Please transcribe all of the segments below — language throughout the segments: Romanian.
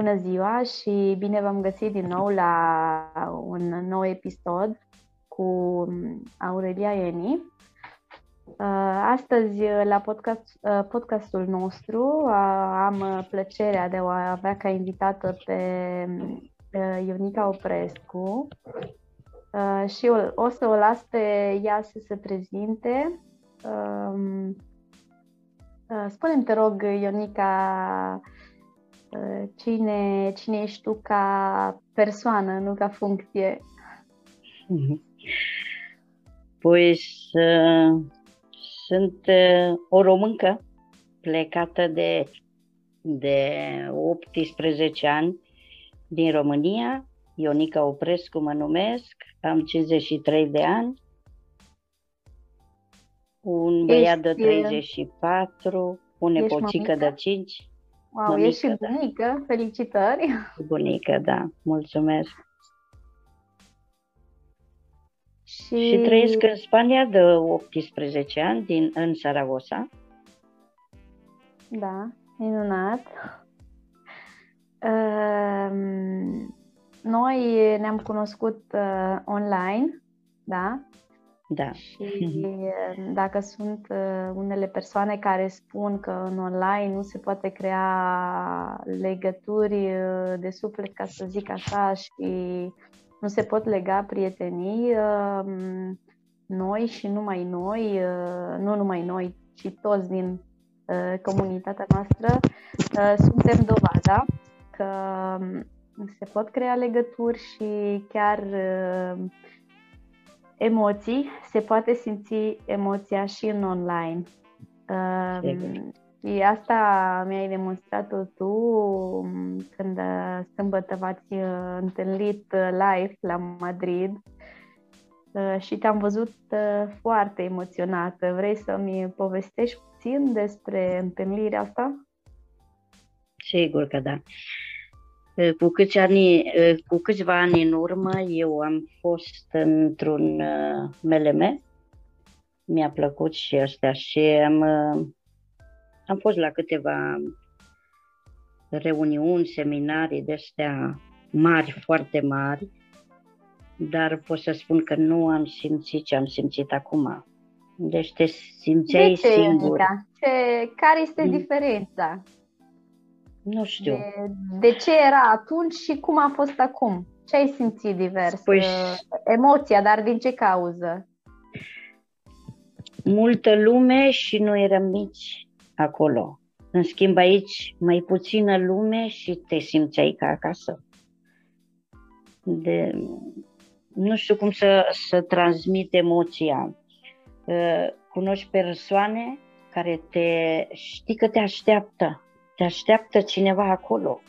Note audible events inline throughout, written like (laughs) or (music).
Bună ziua și bine v-am găsit din nou la un nou episod cu Aurelia Eni. Uh, astăzi, la podcast, uh, podcastul nostru, uh, am plăcerea de a avea ca invitată pe Ionica Oprescu și o, o să o las pe ea să se prezinte. Um, spune-mi, te rog, Ionica, cine, cine ești tu ca persoană, nu ca funcție? Păi uh, sunt uh, o româncă plecată de, de 18 ani din România, Ionica Oprescu mă numesc, am 53 de ani, un băiat de 34, o nepocică de 5. Wow, bunică, ești și bunică, da. felicitări! Bunică, da, mulțumesc! Și... și trăiesc în Spania de 18 ani, din, în Saragossa. Da, minunat! Uh, noi ne-am cunoscut uh, online, da? Da. Și dacă sunt uh, unele persoane care spun că în online nu se poate crea legături uh, de suflet, ca să zic așa, și nu se pot lega prietenii, uh, noi și numai noi, nu numai noi, ci toți din comunitatea noastră, suntem dovada că um, se pot crea legături și chiar emoții, se poate simți emoția și în online. Uh, și asta mi-ai demonstrat-o tu um, când uh, sâmbătă v-ați uh, întâlnit uh, live la Madrid și te-am văzut foarte emoționată. Vrei să-mi povestești puțin despre întâlnirea asta? Sigur că da. Cu, câți ani, cu câțiva ani în urmă, eu am fost într-un MLM, mi-a plăcut și asta și am, am fost la câteva reuniuni, seminarii de astea mari, foarte mari, dar pot să spun că nu am simțit ce am simțit acum. Deci te simțeai de ce, singur. Ce, care este mm. diferența? Nu știu. De, de ce era atunci și cum a fost acum? Ce ai simțit divers? Păi, uh, Emoția, dar din ce cauză? Multă lume și noi eram mici acolo. În schimb aici mai puțină lume și te simțeai ca acasă. De, nu știu cum să, să transmit emoția. Uh, cunoști persoane care te știi că te așteaptă te așteaptă cineva acolo.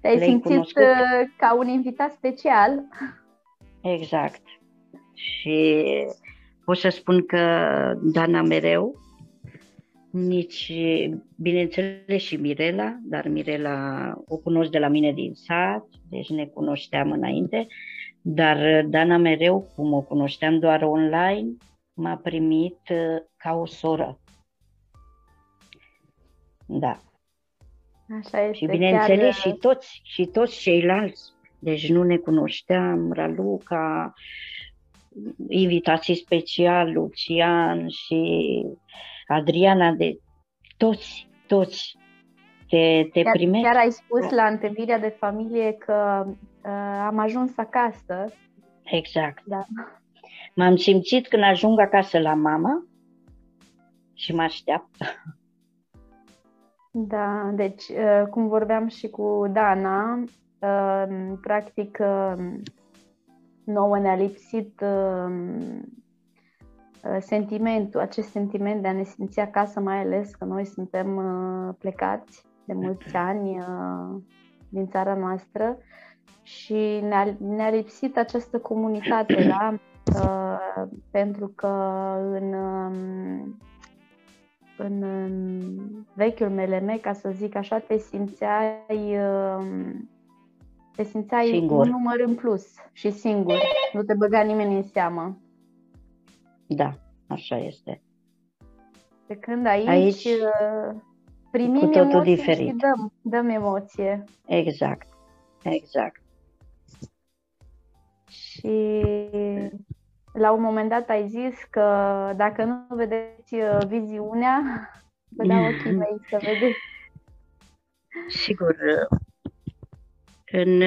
Te-ai simțit cunoscut? Uh, ca un invitat special. Exact. Și pot să spun că Dana mereu, nici, bineînțeles și Mirela, dar Mirela o cunosc de la mine din sat, deci ne cunoșteam înainte, dar Dana mereu, cum o cunoșteam doar online, m-a primit uh, ca o soră. Da. Așa este. Și bineînțeles chiar... și toți, și toți ceilalți. Deci nu ne cunoșteam, Raluca, invitații special, Lucian și Adriana, de toți, toți te, te chiar, primesc. Chiar ai spus la întâlnirea de familie că uh, am ajuns acasă. Exact. Da. M-am simțit când ajung acasă la mama și mă așteaptă. Da, deci, uh, cum vorbeam și cu Dana, uh, practic, uh, nouă ne-a lipsit sentimentul, acest sentiment de a ne simți acasă, mai ales că noi suntem plecați de mulți (clears throat) ani din țara noastră și ne-a, ne-a lipsit această comunitate, (clears throat) da? Pentru că în în, în vechiul MLM, ca să zic așa, te simțeai um, te simțeai singur. un număr în plus și singur. Nu te băga nimeni în seamă. Da, așa este. De când aici, aici... Uh, primim cu totul emoție diferit. și dăm, dăm emoție. Exact, exact. Și la un moment dat ai zis că dacă nu vedeți uh, viziunea, (laughs) vă dau ochii mei să vedeți. Sigur, în,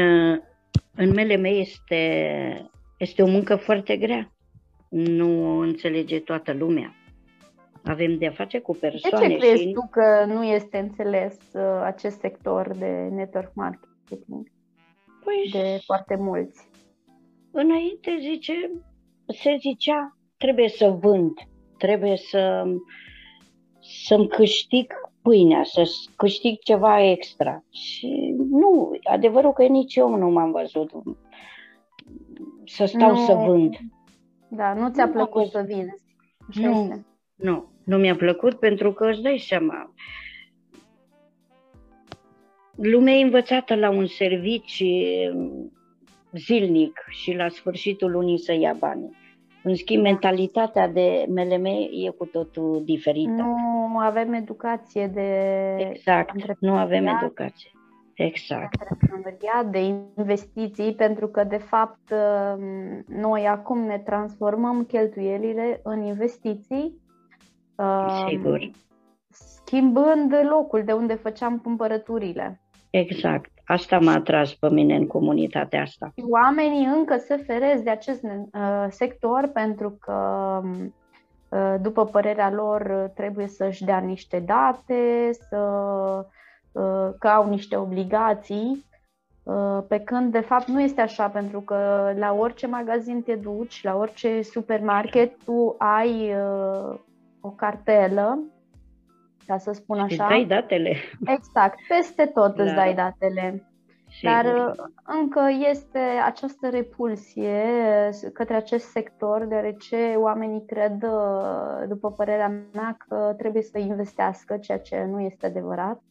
în MLM este, este o muncă foarte grea. Nu înțelege toată lumea. Avem de a face cu De persoane ce crezi și tu că nu este înțeles uh, acest sector de network marketing păi, de foarte mulți? înainte zice, se zicea, trebuie să vând, trebuie să să-mi câștig pâinea, să câștig ceva extra. Și nu, adevărul că nici eu nu m-am văzut să stau Nu. să vând. Da, nu ți-a Nu am plăcut văzut. să vinzi. Așa Nu. este. Nu, nu mi-a plăcut pentru că îți dai seama. Lumea e învățată la un servici zilnic și la sfârșitul lunii să ia bani. În schimb, mentalitatea de MLM e cu totul diferită. Nu avem educație de exact, nu avem antreprenoriat. educație. Exact, antreprenoriat, de investiții, pentru că, de fapt, noi acum ne transformăm cheltuielile în investiții, um, sigur. schimbând locul de unde făceam cumpărăturile. Exact. Asta m-a atras pe mine în comunitatea asta. Și oamenii încă se feresc de acest uh, sector pentru că, uh, după părerea lor, uh, trebuie să-și dea niște date, să, uh, că au niște obligații, uh, pe când, de fapt, nu este așa, pentru că la orice magazin te duci, la orice supermarket, tu ai uh, o cartelă, ca să spun Și așa. dai datele. Exact, peste tot îți Da. dai datele. Sigur. Dar uh, încă este această repulsie uh, către acest sector, deoarece oamenii cred, uh, după părerea mea, că trebuie să investească, ceea ce nu este adevărat.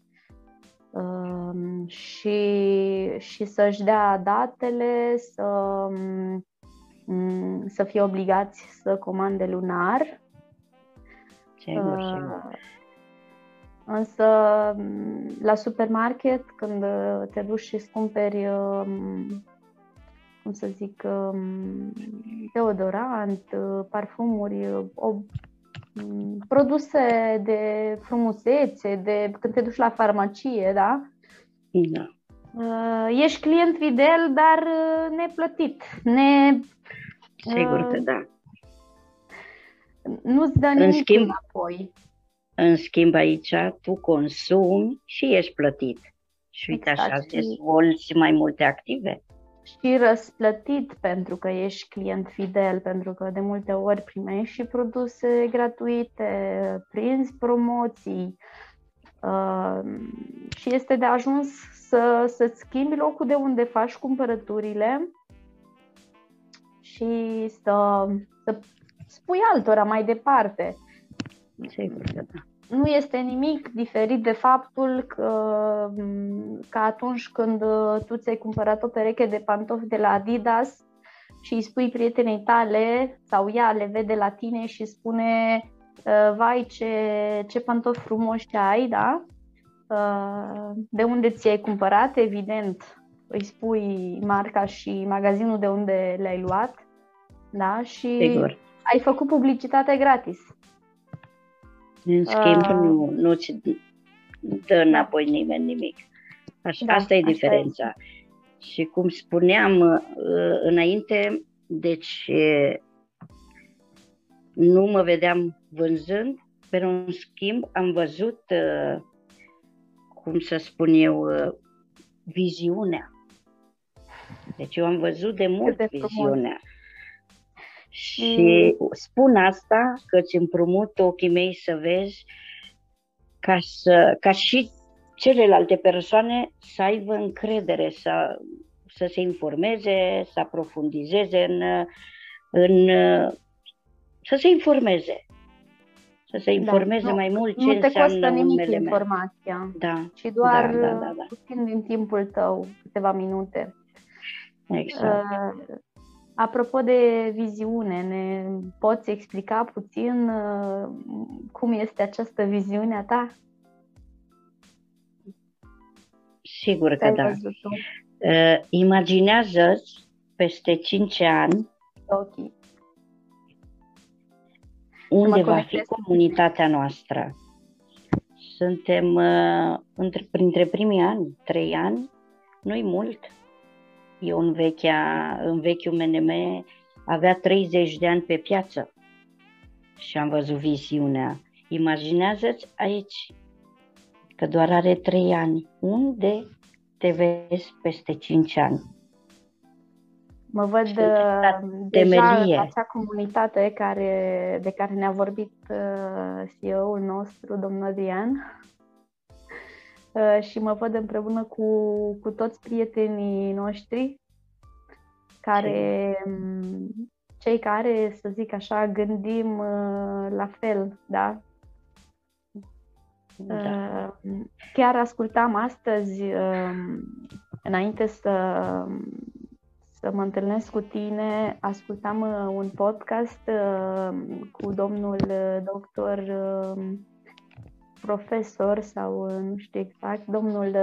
Um, Și, și să-și dea datele, să, um, să fie obligați să comande lunar. Sigur, sigur. Uh, Însă m, la supermarket, când uh, te duci și îți cumperi, um, cum să zic, um, deodorant, uh, parfumuri, uh, o, m, produse de frumusețe, de când te duci la farmacie, da? Da. Uh, Ești client fidel, dar uh, neplătit. Ne, Sigur că Uh, da. nu-ți dă nimic schimb- înapoi. În schimb, aici tu consumi și ești plătit. Și uite, Exact, așa îți și- dezvolți mai multe active. și răsplătit pentru că ești client fidel, pentru că de multe ori primești și produse gratuite, prinzi promoții uh, și este de ajuns să, să-ți schimbi locul de unde faci cumpărăturile și să, să spui altora mai departe. Sigur că da. Nu este nimic diferit de faptul că, că atunci când uh, tu ți-ai cumpărat o pereche de pantofi de la Adidas și îi spui prietenei tale sau ea le vede la tine și spune uh, vai ce, ce pantofi frumoși ai, da? Uh, De unde ți-ai cumpărat, evident, îi spui marca și magazinul de unde le-ai luat, da? Și Sigur. ai făcut publicitate gratis. În schimb, Ah. nu, nu-ți dă înapoi nimeni nimic. Așa, Da, asta e asta diferența. Și cum spuneam uh, înainte, deci uh, nu mă vedeam vânzând, dar în schimb am văzut, uh, cum să spun eu, uh, viziunea. Deci eu am văzut de mult de frumos. viziunea. Și spun asta că îți împrumut ochii mei să vezi ca, să, ca și celelalte persoane să aibă încredere, să, să se informeze, să aprofundizeze în, în să se informeze. Să se informeze nu, mai mult ce Nu te înseamnă costă un nimic MLM. informația, Da, ci doar Da, da, da, da. puțin din timpul tău, câteva minute. exact. Uh, apropo de viziune, ne poți explica puțin uh, cum este această viziune a ta? Sigur că da. Uh, imaginează-ți peste 5 ani okay. unde va fi comunitatea noastră. Suntem uh, între, printre primii ani, trei ani, nu-i mult. Eu în, vechea, în vechiul MNM avea 30 de ani pe piață și am văzut viziunea. Imaginează-ți aici că doar are 3 ani. Unde te vezi peste 5 ani? Mă văd uh, deja în acea comunitate care, de care ne-a vorbit uh, CEO-ul nostru, domnul Adrian, uh, și mă văd împreună cu, cu toți prietenii noștri care, um, cei care, să zic așa, gândim la fel, da? da. Chiar ascultam astăzi, înainte să să mă întâlnesc cu tine, ascultam uh, un podcast uh, cu domnul uh, doctor profesor sau nu știu exact, domnul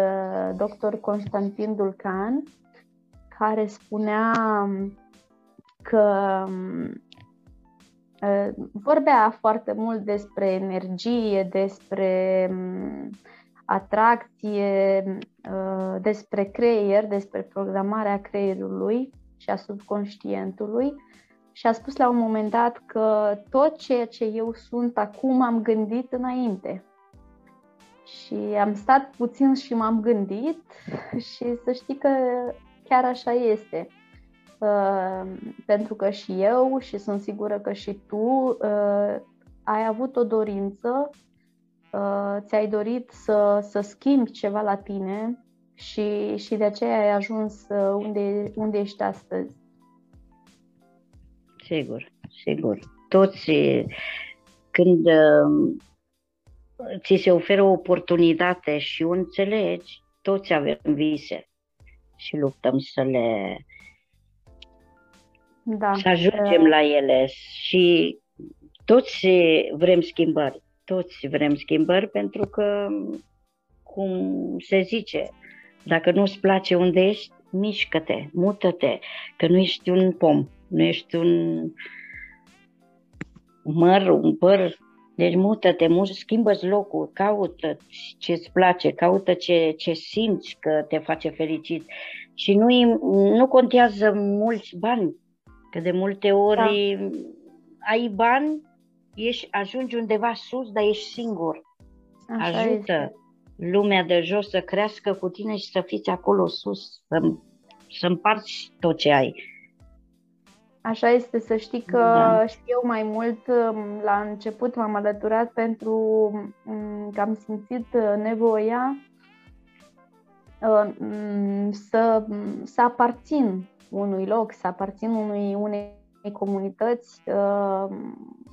doctor Constantin Dulcan, care spunea că vorbea foarte mult despre energie, despre um, atracție, uh, despre creier, despre programarea creierului și a subconștientului și a spus la un moment dat că tot ceea ce eu sunt acum am gândit înainte. Și am stat puțin și m-am gândit și să știi că chiar așa este. Uh, pentru că și eu și sunt sigură că și tu uh, ai avut o dorință uh, ți-ai dorit să, să schimbi ceva la tine și, și de aceea ai ajuns uh, unde, unde ești astăzi. Sigur, sigur. Toți, când uh, ți se oferă o oportunitate și o înțelegi, toți avem vise și luptăm să le da. să ajungem uh. la ele și toți vrem schimbări toți vrem schimbări pentru că, cum se zice, dacă nu-ți place unde ești, mișcă-te, mută-te, că nu ești un pom, nu ești un măr, un păr, deci mută-te, schimbă-ți locul, caută ce-ți place, caută ce, ce simți că te face fericit. Și nu, nu contează mulți bani, că de multe ori da. ai bani ești, ajungi undeva sus, dar ești singur. Așa Ajută este. lumea de jos să crească cu tine și să fiți acolo sus, să, să împarți tot ce ai. Așa este, să știi că da. și eu mai mult um, la început m-am alăturat pentru um, că am simțit uh, nevoia uh, um, să, să aparțin unui loc, să aparțin unui, unei comunități uh,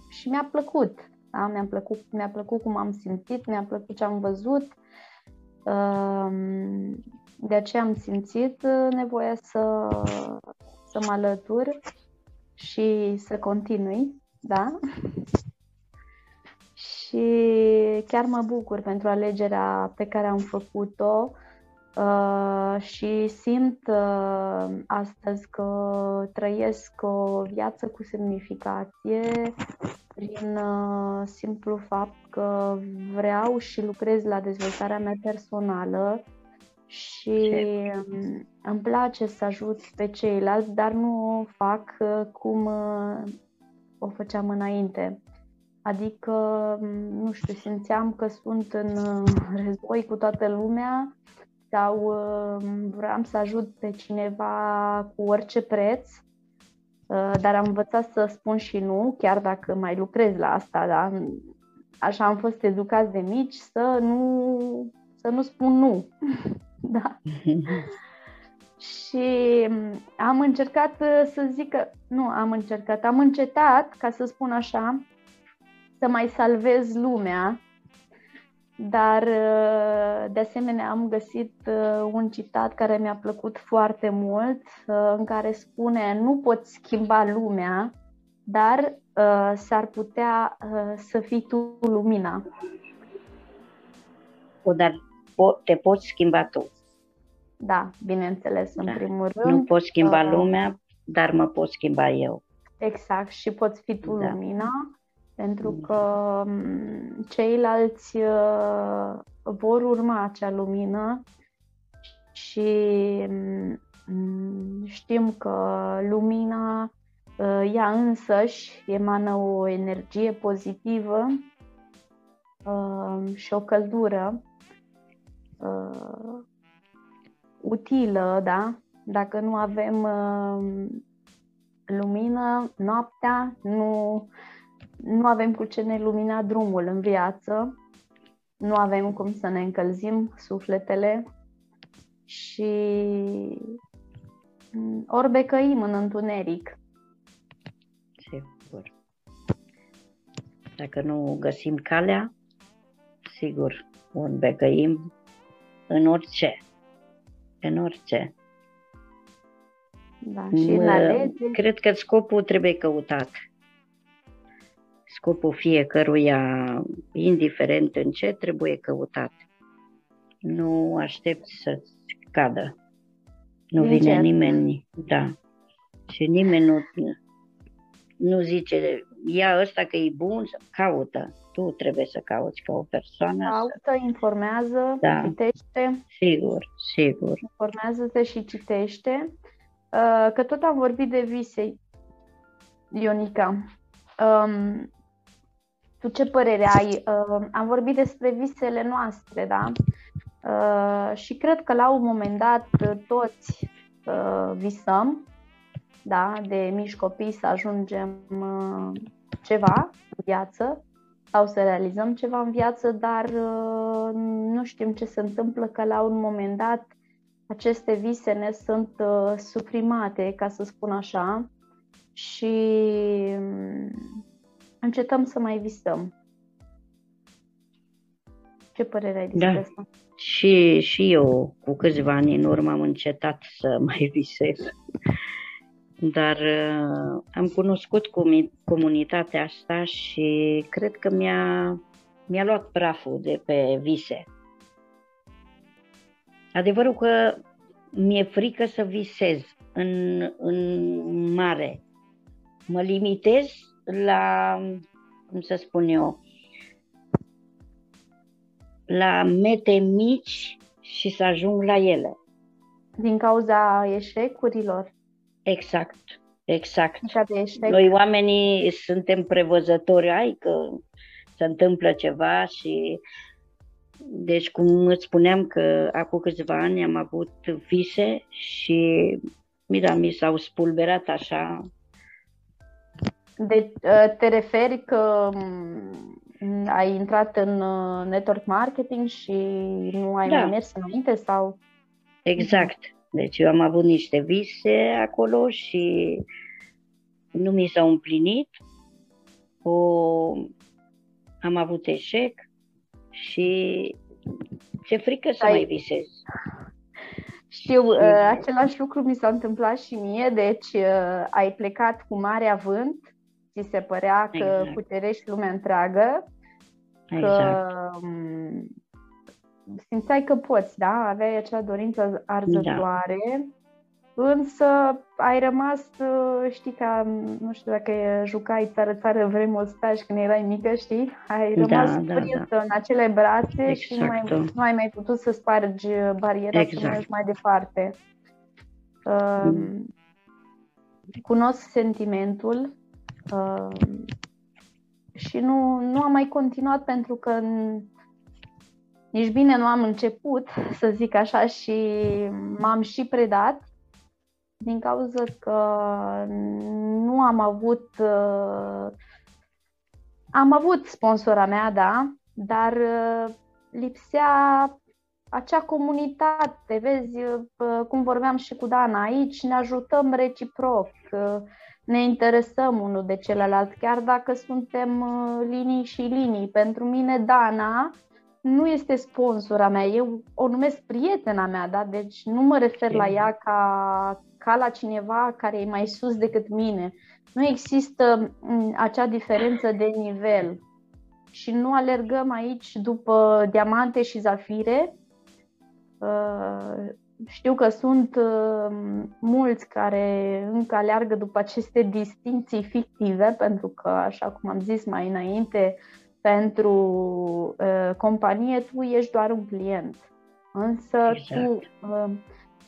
și mi-a plăcut. Da? Mi-a plăcut, mi-a plăcut cum am simțit, mi-a plăcut ce am văzut. Ehm, de aceea am simțit uh, nevoia să, să mă alătur și să continui, da? și chiar mă bucur pentru alegerea pe care am făcut-o Uh, și simt uh, astăzi că trăiesc o viață cu semnificație prin uh, simplu fapt că vreau și lucrez la dezvoltarea mea personală și um, îmi place să ajut pe ceilalți, dar nu o fac uh, cum uh, o făceam înainte. Adică, um, nu știu, simțeam că sunt în uh, război cu toată lumea sau um, vreau să ajut pe cineva cu orice preț, uh, dar am învățat să spun și nu, chiar dacă mai lucrez la asta, da? Așa am fost educați de mici să nu, să nu spun nu. (laughs) da. (laughs) și um, am încercat uh, să zic că, nu, am încercat, am încetat, ca să spun așa, să mai salvez lumea dar, uh, de asemenea, am găsit uh, un citat care mi-a plăcut foarte mult, uh, în care spune: Nu poți schimba lumea, dar s-ar putea să fii tu lumina. O, dar te poți schimba tu. Da, bineînțeles, în da. primul rând. Nu pot schimba uh, lumea, dar mă pot schimba eu. Exact, și poți fi tu da. lumina, pentru da. că mm, ceilalți uh, vor urma acea lumină și mm, știm că lumina uh, ea însăși emană o energie pozitivă uh, și o căldură utilă, da? Dacă nu avem uh, lumină noaptea, nu, nu avem cu ce ne lumina drumul în viață, nu avem cum să ne încălzim sufletele și mm, ori becăim în întuneric. Sigur. Dacă nu găsim calea, sigur, un becăim în orice în orice. Da, și în alege... Cred că scopul trebuie căutat. Scopul fiecăruia, indiferent în ce, trebuie căutat. Nu aștept să cadă. Nu Nici vine nimeni, da. Și nimeni nu, nu zice, ia ăsta că e bun, caută. Tu trebuie să cauți ca o persoană. Caută, să... informează, da. citește. Sigur, sigur. Informează-te și citește. Uh, că tot am vorbit de vise, Ionica. Um, tu ce părere ai? Uh, am vorbit despre visele noastre, da? Uh, și cred că la un moment dat toți visăm, da, de mici copii să ajungem ceva în viață sau să realizăm ceva în viață, dar uh, nu știm ce se întâmplă, că la un moment dat aceste vise ne sunt uh, suprimate, ca să spun așa, și um, încetăm să mai visăm. Ce părere ai despre da. asta? Și, și eu, cu câțiva ani în urmă, am încetat să mai visez dar uh, am cunoscut comunitatea asta și cred că mi-a, mi-a luat praful de pe vise. Adevărul că mi-e frică să visez în, în mare. Mă limitez la, cum să spun eu, la mete mici și să ajung la ele. Din cauza eșecurilor? Exact, exact. Noi oamenii suntem prevăzători, ai că se întâmplă ceva și deci cum îți spuneam că acum câțiva ani am avut vise și mira, mi s-au spulberat așa. Deci te referi că mm, ai intrat în uh, network marketing și nu ai da. mai mers înainte sau? Exact. Deci eu am avut niște vise acolo și nu mi s-au împlinit. O, am avut eșec și ce frică să ai... mai visez. Știu, uh, același lucru mi s-a întâmplat și mie, deci uh, ai plecat cu mare avânt, ți se părea că exact. puterești lumea întreagă, exact. că um, simțeai că poți, da? Aveai acea dorință arzătoare, da. însă ai rămas, uh, știi, ca, nu știu dacă jucai țară-țară vremuri staj când erai mică, știi? Ai da, rămas da, da, da. în acele brațe exact. și nu mai, nu ai mai putut să spargi bariera exact. să mergi mai departe. Uh, mm. Cunosc sentimentul uh, și nu, nu am mai continuat pentru că nici bine nu am început, să zic așa, și m-am și predat din cauza că nu am avut uh, am avut sponsora mea, da, dar uh, lipsea acea comunitate, vezi, uh, cum vorbeam și cu Dana aici, ne ajutăm reciproc, ne interesăm unul de celălalt, chiar dacă suntem linii și linii. Pentru mine, Dana nu este sponsora mea, eu o numesc prietena mea, da? deci nu mă refer la ea ca, ca la cineva care e mai sus decât mine. Nu există mm, acea diferență de nivel și nu alergăm aici după diamante și zafire, uh, știu că sunt uh, mulți care încă aleargă după aceste distinții fictive, pentru că, așa cum am zis mai înainte, pentru uh, companie tu ești doar un client. Însă exact. tu, uh,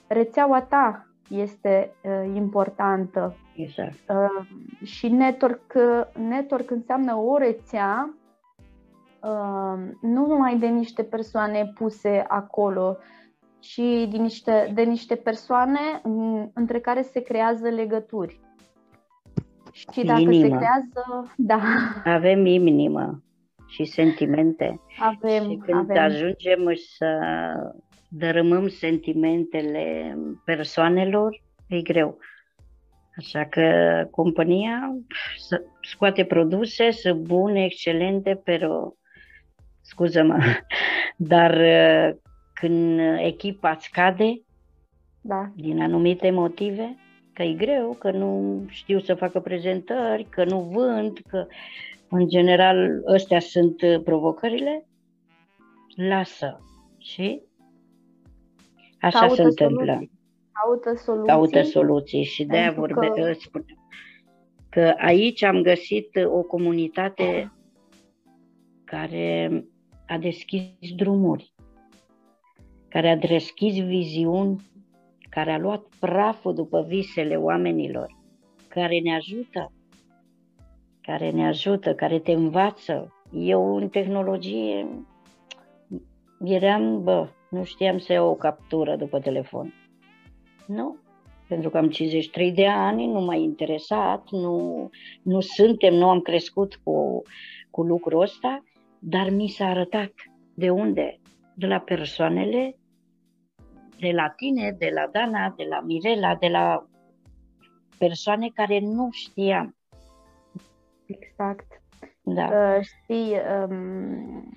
rețeaua ta este uh, importantă. Exact. Uh, și network, network înseamnă o rețea uh, nu numai de niște persoane puse acolo, ci de niște, de niște persoane între care se creează legături. Și dacă Inima. se creează, da. Avem inimă și sentimente. Avem, și când avem. ajungem să dărâmăm sentimentele persoanelor, e greu. Așa că compania scoate produse, sunt bune, excelente, pero, scuză-mă, (laughs) dar când echipa scade, da. din anumite motive, că e greu, că nu știu să facă prezentări, că nu vând, că în general astea sunt provocările, lasă și așa Caută se întâmplă. Soluții. Caută soluții. Caută soluții și de aia vorbe, că... spun că aici am găsit o comunitate care a deschis drumuri care a deschis viziuni, care a luat praful după visele oamenilor, care ne ajută, care ne ajută, care te învață. Eu în tehnologie eram, bă, nu știam să iau o captură după telefon. Nu, pentru că am 53 de ani, nu m-a interesat, nu, nu suntem, nu am crescut cu, cu lucrul ăsta, dar mi s-a arătat de unde? De la persoanele de la tine, de la Dana, de la Mirela, de la persoane care nu știam. Exact. Da. Uh, știi, um,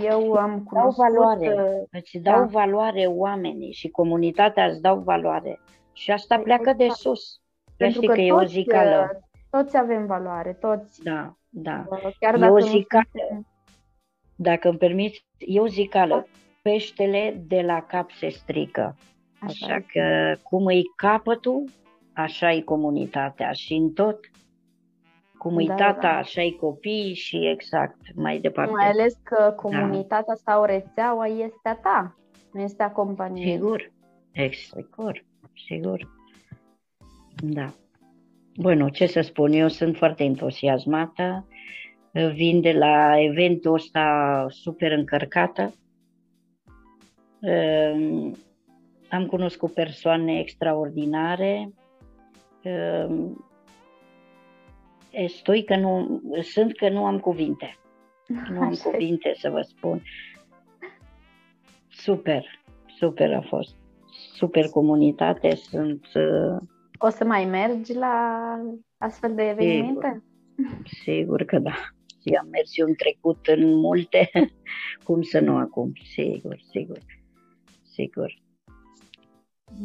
eu am cunoscut... Dau valoare, uh, îți dau da. valoare oamenii și comunitatea îți dau valoare. Și asta exact. pleacă de sus. Pentru că, că e o zicală. Uh, toți avem valoare, toți. Da, da. Uh, chiar e o zicală. Suntem... Dacă îmi permiți, e o zicală peștele de la cap se strică. Așa, așa că cum îi capătul, așa e comunitatea și în tot. Cum îi da, tata, da. așa e copiii și exact, mai departe. Mai ales că comunitatea da. sau rețeaua este a ta, nu este a companiei. Sigur, sigur, sigur. Da. Bueno, ce să spun, eu sunt foarte entuziasmată, vin de la eventul ăsta super încărcată, Ehm, am cunoscut persoane extraordinare. Ehm, Stoi că nu, sunt că nu am cuvinte. Nu am Așa. cuvinte să vă spun. Super, super a fost. Super comunitate, sunt... Uh, o să mai mergi la astfel de evenimente? Sigur, sigur că da. Și am mers eu în trecut în multe, (laughs) cum să nu acum, sigur, sigur sigur.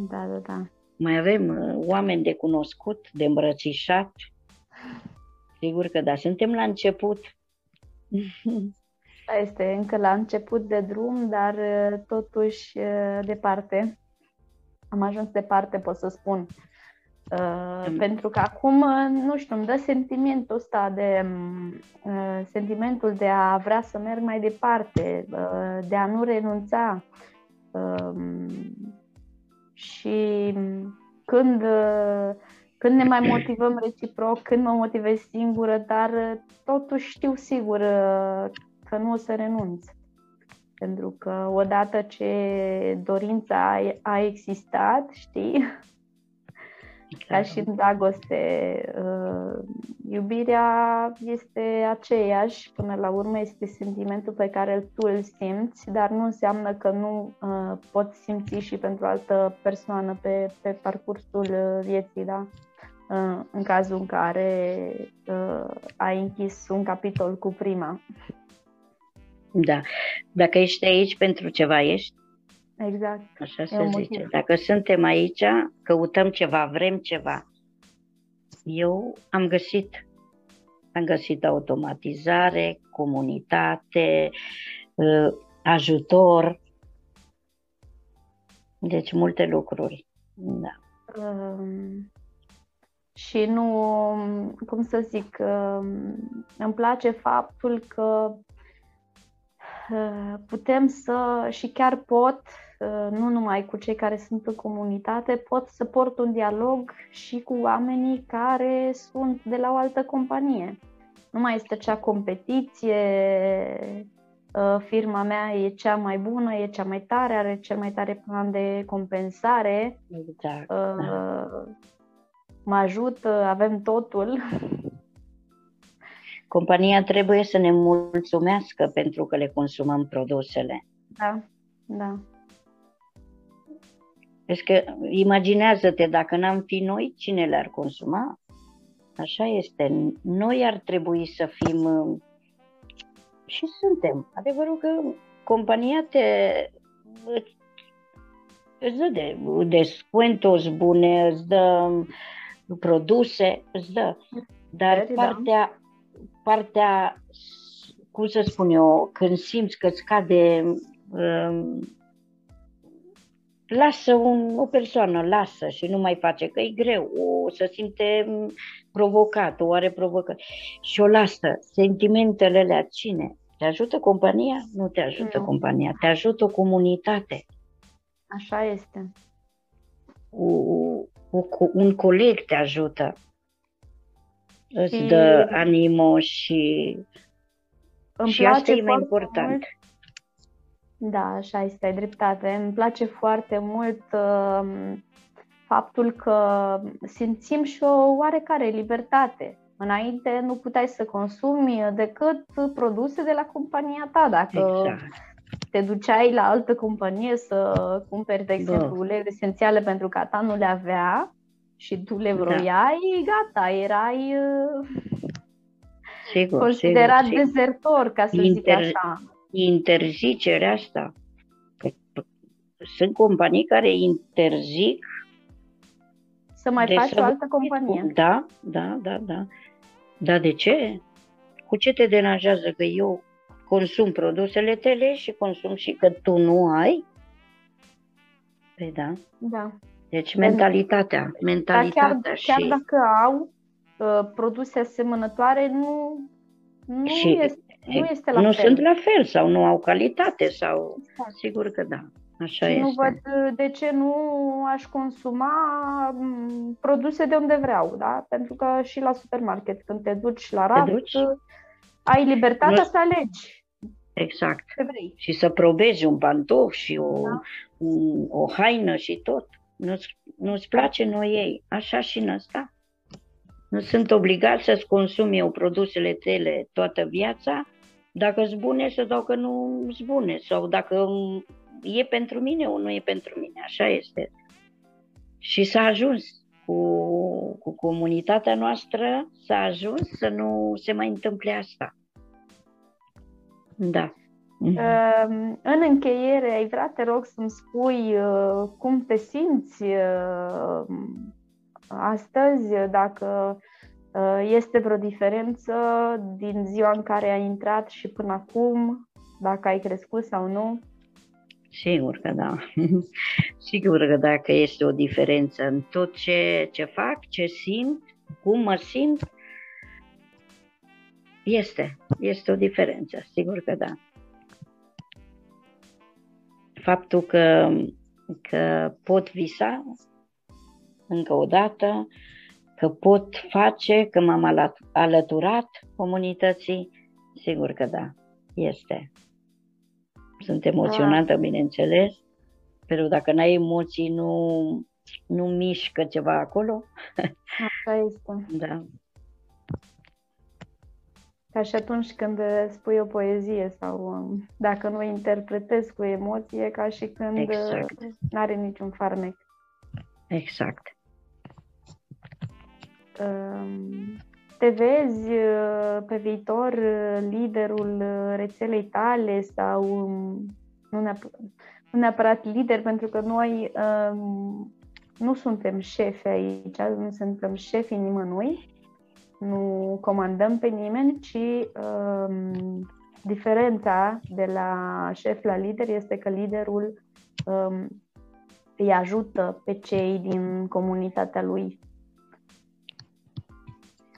Da, da, da. Mai avem uh, oameni de cunoscut, de îmbrățișat. Sigur că da, suntem la început. Da, este încă la început de drum, dar uh, totuși uh, departe. Am ajuns departe, pot să spun. Uh, mm. Pentru că acum, uh, nu știu, îmi dă sentimentul ăsta de uh, sentimentul de a vrea să merg mai departe, uh, de a nu renunța, Um, și când, când ne mai motivăm reciproc, când mă motivez singură, dar totuși știu sigur că nu o să renunț. Pentru că odată ce dorința a, a existat, știi, ca și în dragoste, uh, iubirea este aceeași, până la urmă este sentimentul pe care tu îl simți, dar nu înseamnă că nu uh, poți simți și pentru altă persoană pe, pe parcursul uh, vieții, da? în cazul în care ai închis un capitol cu prima. Da. Dacă ești aici pentru ceva, ești? Exact. Așa se zice. Motiv. Dacă suntem aici, căutăm ceva, vrem ceva. Eu am găsit. Am găsit automatizare, comunitate, uh, ajutor. Deci multe lucruri. Da. Um, și nu, cum să zic, um, îmi place faptul că uh, putem să, și chiar pot, uh, nu numai cu cei care sunt în comunitate, pot să port un dialog și cu oamenii care sunt de la o altă companie. Nu mai este cea competiție, uh, firma mea e cea mai bună, e cea mai tare, are cel mai tare plan de compensare. Exact. Uh, mă ajută, avem totul. (laughs) Compania trebuie să ne mulțumească pentru că le consumăm produsele. Da, da. Deci că imaginează-te, dacă n-am fi noi, cine le-ar consuma? Așa este. Noi ar trebui să fim și suntem. Adevărul că compania te îți dă de descuentos bune, îți dă produse, îți dă. Dar da. partea, partea, cum să spun eu, când simți că îți cade, um, lasă un, o persoană, lasă și nu mai face, că e greu, o să simte provocat, o are provocări și o lasă. Sentimentele alea, cine? Te ajută compania? Nu te ajută nu. compania, te ajută o comunitate. Așa este. O, o, un coleg te ajută. Îți și... dă animo și, Îmi și asta e mai important. Mult. Da, așa este, ai dreptate. Îmi place foarte mult uh, faptul că simțim și o oarecare libertate. Înainte nu puteai să consumi decât produse de la compania ta. Dacă exact. te duceai la altă companie să cumperi, de exemplu, uleiuri esențiale pentru că ta nu le avea și tu le da. vroiai, da. gata, erai uh, sigur, considerat sigur, dezertor, ca să Inter- zic așa. Interzicerea asta. Sunt companii care interzic să mai faci să o altă companie. Da, da, da, da. Dar de ce? Cu ce te deranjează că eu consum produsele tale și consum și că tu nu ai? Păi da. Da. Deci mentalitatea, mentalitatea chiar, și... Chiar dacă au uh, produse asemănătoare, nu, nu, și, este, nu este la nu fel. sunt la fel sau nu au calitate sau... Exact. Sigur că da. Așa și este. nu văd uh, de ce nu aș consuma mm, produse de unde vreau, da? Pentru că și la supermarket, când te duci la raft, duci? Uh, ai libertatea nu... să alegi. Exact. Ce vrei. Și să probezi un pantof și o, da. un, o haină și tot. Nu-ți, nu-ți place, nu ei. Așa și în asta. Nu sunt obligat să-ți consumi eu produsele tale toată viața, dacă sunt bune sau dacă nu sunt bune, sau dacă e pentru mine, nu e pentru mine, așa este. Și s-a ajuns cu, cu comunitatea noastră, s-a ajuns să nu se mai întâmple asta. Da. Uh, în încheiere, ai vrea, te rog, să-mi spui uh, cum te simți uh, astăzi, dacă uh, este vreo diferență din ziua în care ai intrat și până acum, dacă ai crescut sau nu? Sigur că da. (laughs) Sigur că dacă este o diferență în tot ce, ce fac, ce simt, cum mă simt, este. Este o diferență. Sigur că da. Faptul că, că pot visa încă o dată, că pot face, că m-am alăturat comunității, sigur că da, este. Sunt emoționată, bineînțeles, pentru dacă n-ai emoții, nu, nu mișcă ceva acolo. Așa este. (laughs) Da. Ca și atunci când spui o poezie sau um, dacă nu o interpretezi cu emoție, ca și când exact. nu are niciun farmec. Exact. Um, te vezi uh, pe viitor uh, liderul uh, rețelei tale sau um, nu neapărat, nu neapărat lider, pentru că noi um, nu suntem șefi aici, nu suntem șefii nimănui, nu comandăm pe nimeni, ci um, diferența de la șef la lider este că liderul um, îi ajută pe cei din comunitatea lui.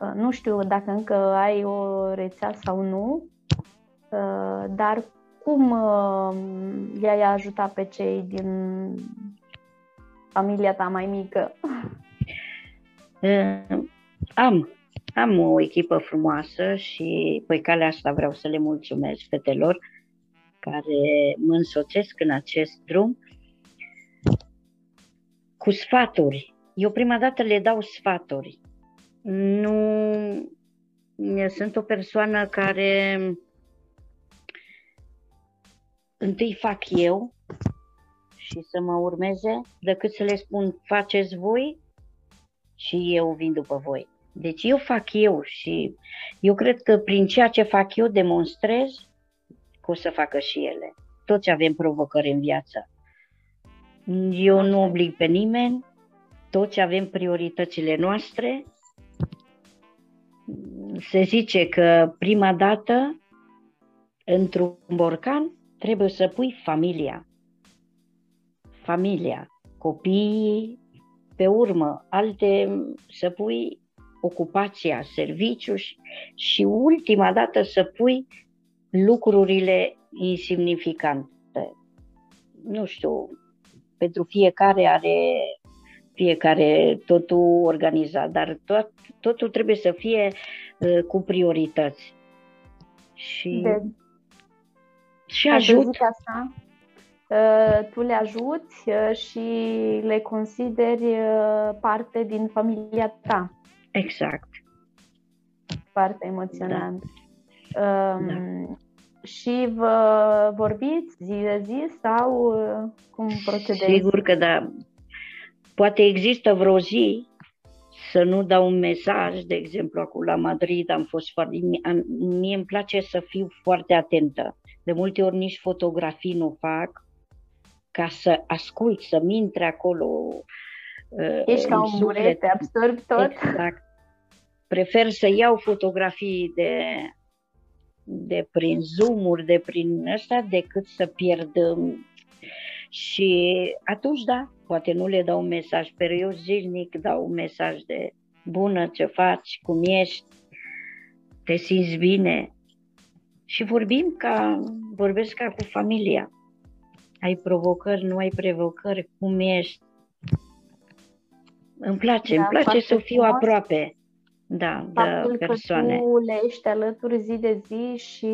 Uh, nu știu dacă încă ai o rețea sau nu, uh, dar cum uh, i-ai ajutat pe cei din familia ta mai mică? (laughs) Am, am o echipă frumoasă și pe calea asta vreau să le mulțumesc fetelor care mă însoțesc în acest drum cu sfaturi. Eu prima dată le dau sfaturi. Nu sunt o persoană care întâi fac eu și să mă urmeze, decât să le spun faceți voi și eu vin după voi. Deci eu fac eu și eu cred că prin ceea ce fac eu demonstrez că o să facă și ele. Toți avem provocări în viață. Eu nu oblig pe nimeni, toți avem prioritățile noastre. Se zice că prima dată într-un borcan trebuie să pui familia. Familia, copiii, pe urmă, alte să pui ocupația, serviciu și, și ultima dată să pui lucrurile insignificante. Nu știu, pentru fiecare are fiecare totul organizat, dar tot, totul trebuie să fie uh, cu priorități. Și, de, și ajut. Asta, uh, tu le ajuți uh, și le consideri uh, parte din familia ta. Exact. Foarte emoționant. Da. Um, da și vă vorbiți zi de zi sau uh, cum procedeți? Sigur că da. Poate există vreo zi să nu dau un mesaj, de exemplu, acum la Madrid am fost foarte... Mie îmi place să fiu foarte atentă. De multe ori nici fotografii nu fac ca să ascult, să-mi intre acolo uh, Ești ca un burete, absorb tot. Exact. Prefer să iau fotografii de de prin zoom de prin ăsta, decât să pierd și atunci, da, poate nu le dau un mesaj, dar eu zilnic dau un mesaj de bună, ce faci, cum ești, te simți bine. Și vorbim ca, vorbesc ca cu familia. Ai provocări, nu ai provocări, cum ești. Îmi place, da, îmi place să fiu frumos. aproape da, Faptul de persoane. că tu le ești alături zi de zi și,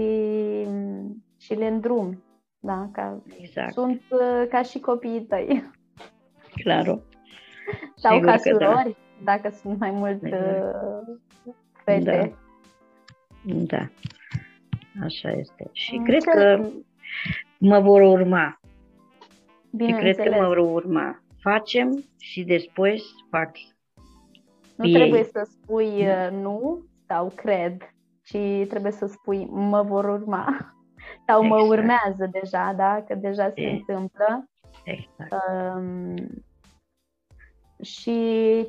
și le îndrumi. Da, ca, exact. Sunt uh, ca și copiii tăi. Claro. (laughs) Sau Sigur ca da. surori, da. dacă sunt mai mult uh, fete. Da. da. Așa este. Și mm, cred că mă vor urma. Bine și cred că mă vor urma. Facem și después fac nu ei. trebuie să spui uh, nu sau cred, ci trebuie să spui mă vor urma (laughs) sau exact. mă urmează deja, da? Că deja se e. întâmplă. Exact. Um, și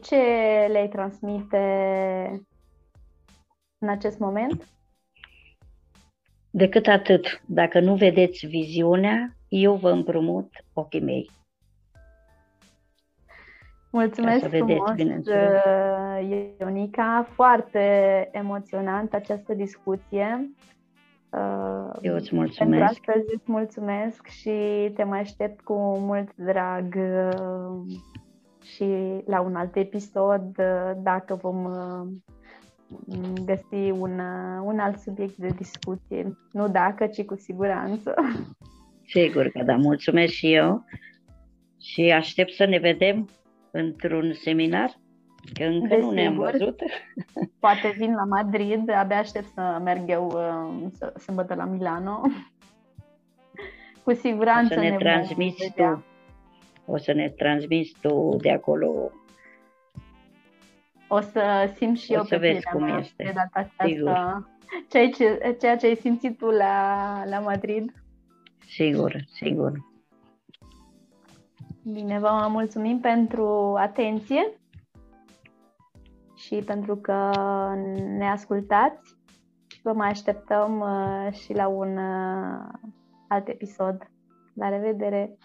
ce le-ai transmite în acest moment? Decât atât, dacă nu vedeți viziunea, eu vă împrumut ochii mei. Mulțumesc vedeți, frumos, uh, Ionica. Foarte emoționant această discuție. Uh, Eu îți mulțumesc. Pentru astăzi îți mulțumesc și te mai aștept cu mult drag uh, și la un alt episod dacă vom găsi un, un alt subiect de discuție. Nu dacă, ci cu siguranță. Sigur că da, mulțumesc și eu și aștept să ne vedem într-un seminar, că încă Desigur. nu ne-am văzut. (laughs) Poate vin la Madrid, abia aștept să merg eu uh, să, sâmbătă la Milano. (laughs) Cu siguranță o să ne, ne transmiți tu. O să ne transmiți tu de acolo. O să simt și o eu să pe vezi cum mea este. de data aceasta. Ceea ce, ceea ce ai simțit tu la, la Madrid. Sigur, sigur. Bine, vă mulțumim pentru atenție și pentru că ne ascultați. Vă mai așteptăm uh, și la un uh, alt episod. La revedere!